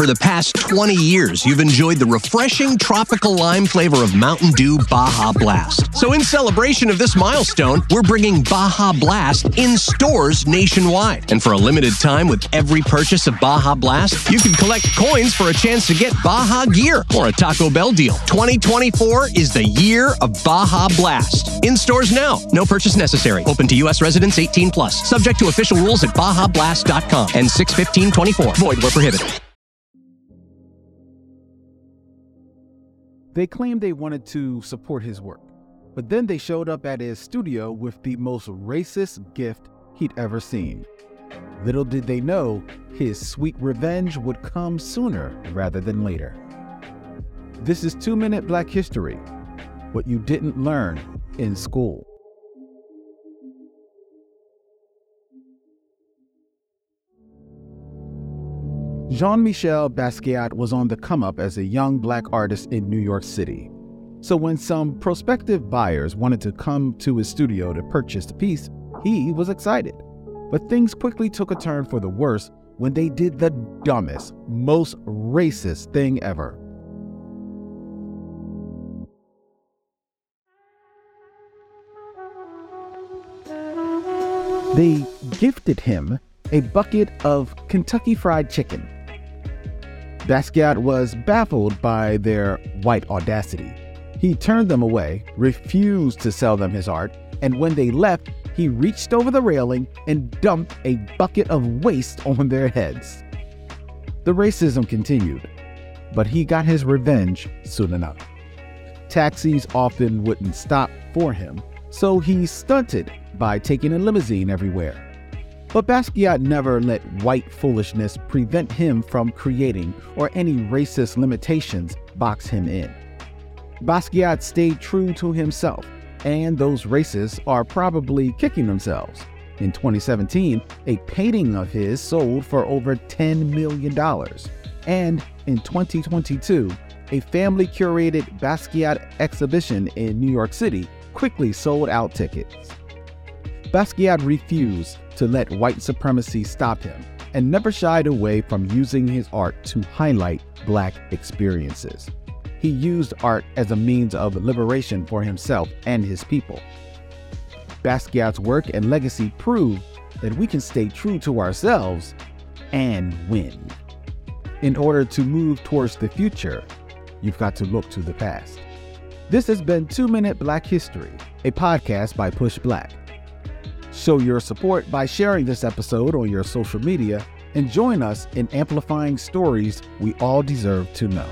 For the past 20 years, you've enjoyed the refreshing tropical lime flavor of Mountain Dew Baja Blast. So, in celebration of this milestone, we're bringing Baja Blast in stores nationwide. And for a limited time, with every purchase of Baja Blast, you can collect coins for a chance to get Baja gear or a Taco Bell deal. 2024 is the year of Baja Blast. In stores now. No purchase necessary. Open to U.S. residents 18 plus. Subject to official rules at BajaBlast.com and 61524. Void where prohibited. They claimed they wanted to support his work, but then they showed up at his studio with the most racist gift he'd ever seen. Little did they know his sweet revenge would come sooner rather than later. This is Two Minute Black History What You Didn't Learn in School. Jean Michel Basquiat was on the come up as a young black artist in New York City. So, when some prospective buyers wanted to come to his studio to purchase the piece, he was excited. But things quickly took a turn for the worse when they did the dumbest, most racist thing ever. They gifted him a bucket of Kentucky Fried Chicken. Basquiat was baffled by their white audacity. He turned them away, refused to sell them his art, and when they left, he reached over the railing and dumped a bucket of waste on their heads. The racism continued, but he got his revenge soon enough. Taxis often wouldn't stop for him, so he stunted by taking a limousine everywhere. But Basquiat never let white foolishness prevent him from creating or any racist limitations box him in. Basquiat stayed true to himself, and those racists are probably kicking themselves. In 2017, a painting of his sold for over $10 million. And in 2022, a family curated Basquiat exhibition in New York City quickly sold out tickets. Basquiat refused to let white supremacy stop him and never shied away from using his art to highlight black experiences. He used art as a means of liberation for himself and his people. Basquiat's work and legacy prove that we can stay true to ourselves and win. In order to move towards the future, you've got to look to the past. This has been Two Minute Black History, a podcast by Push Black. Show your support by sharing this episode on your social media and join us in amplifying stories we all deserve to know.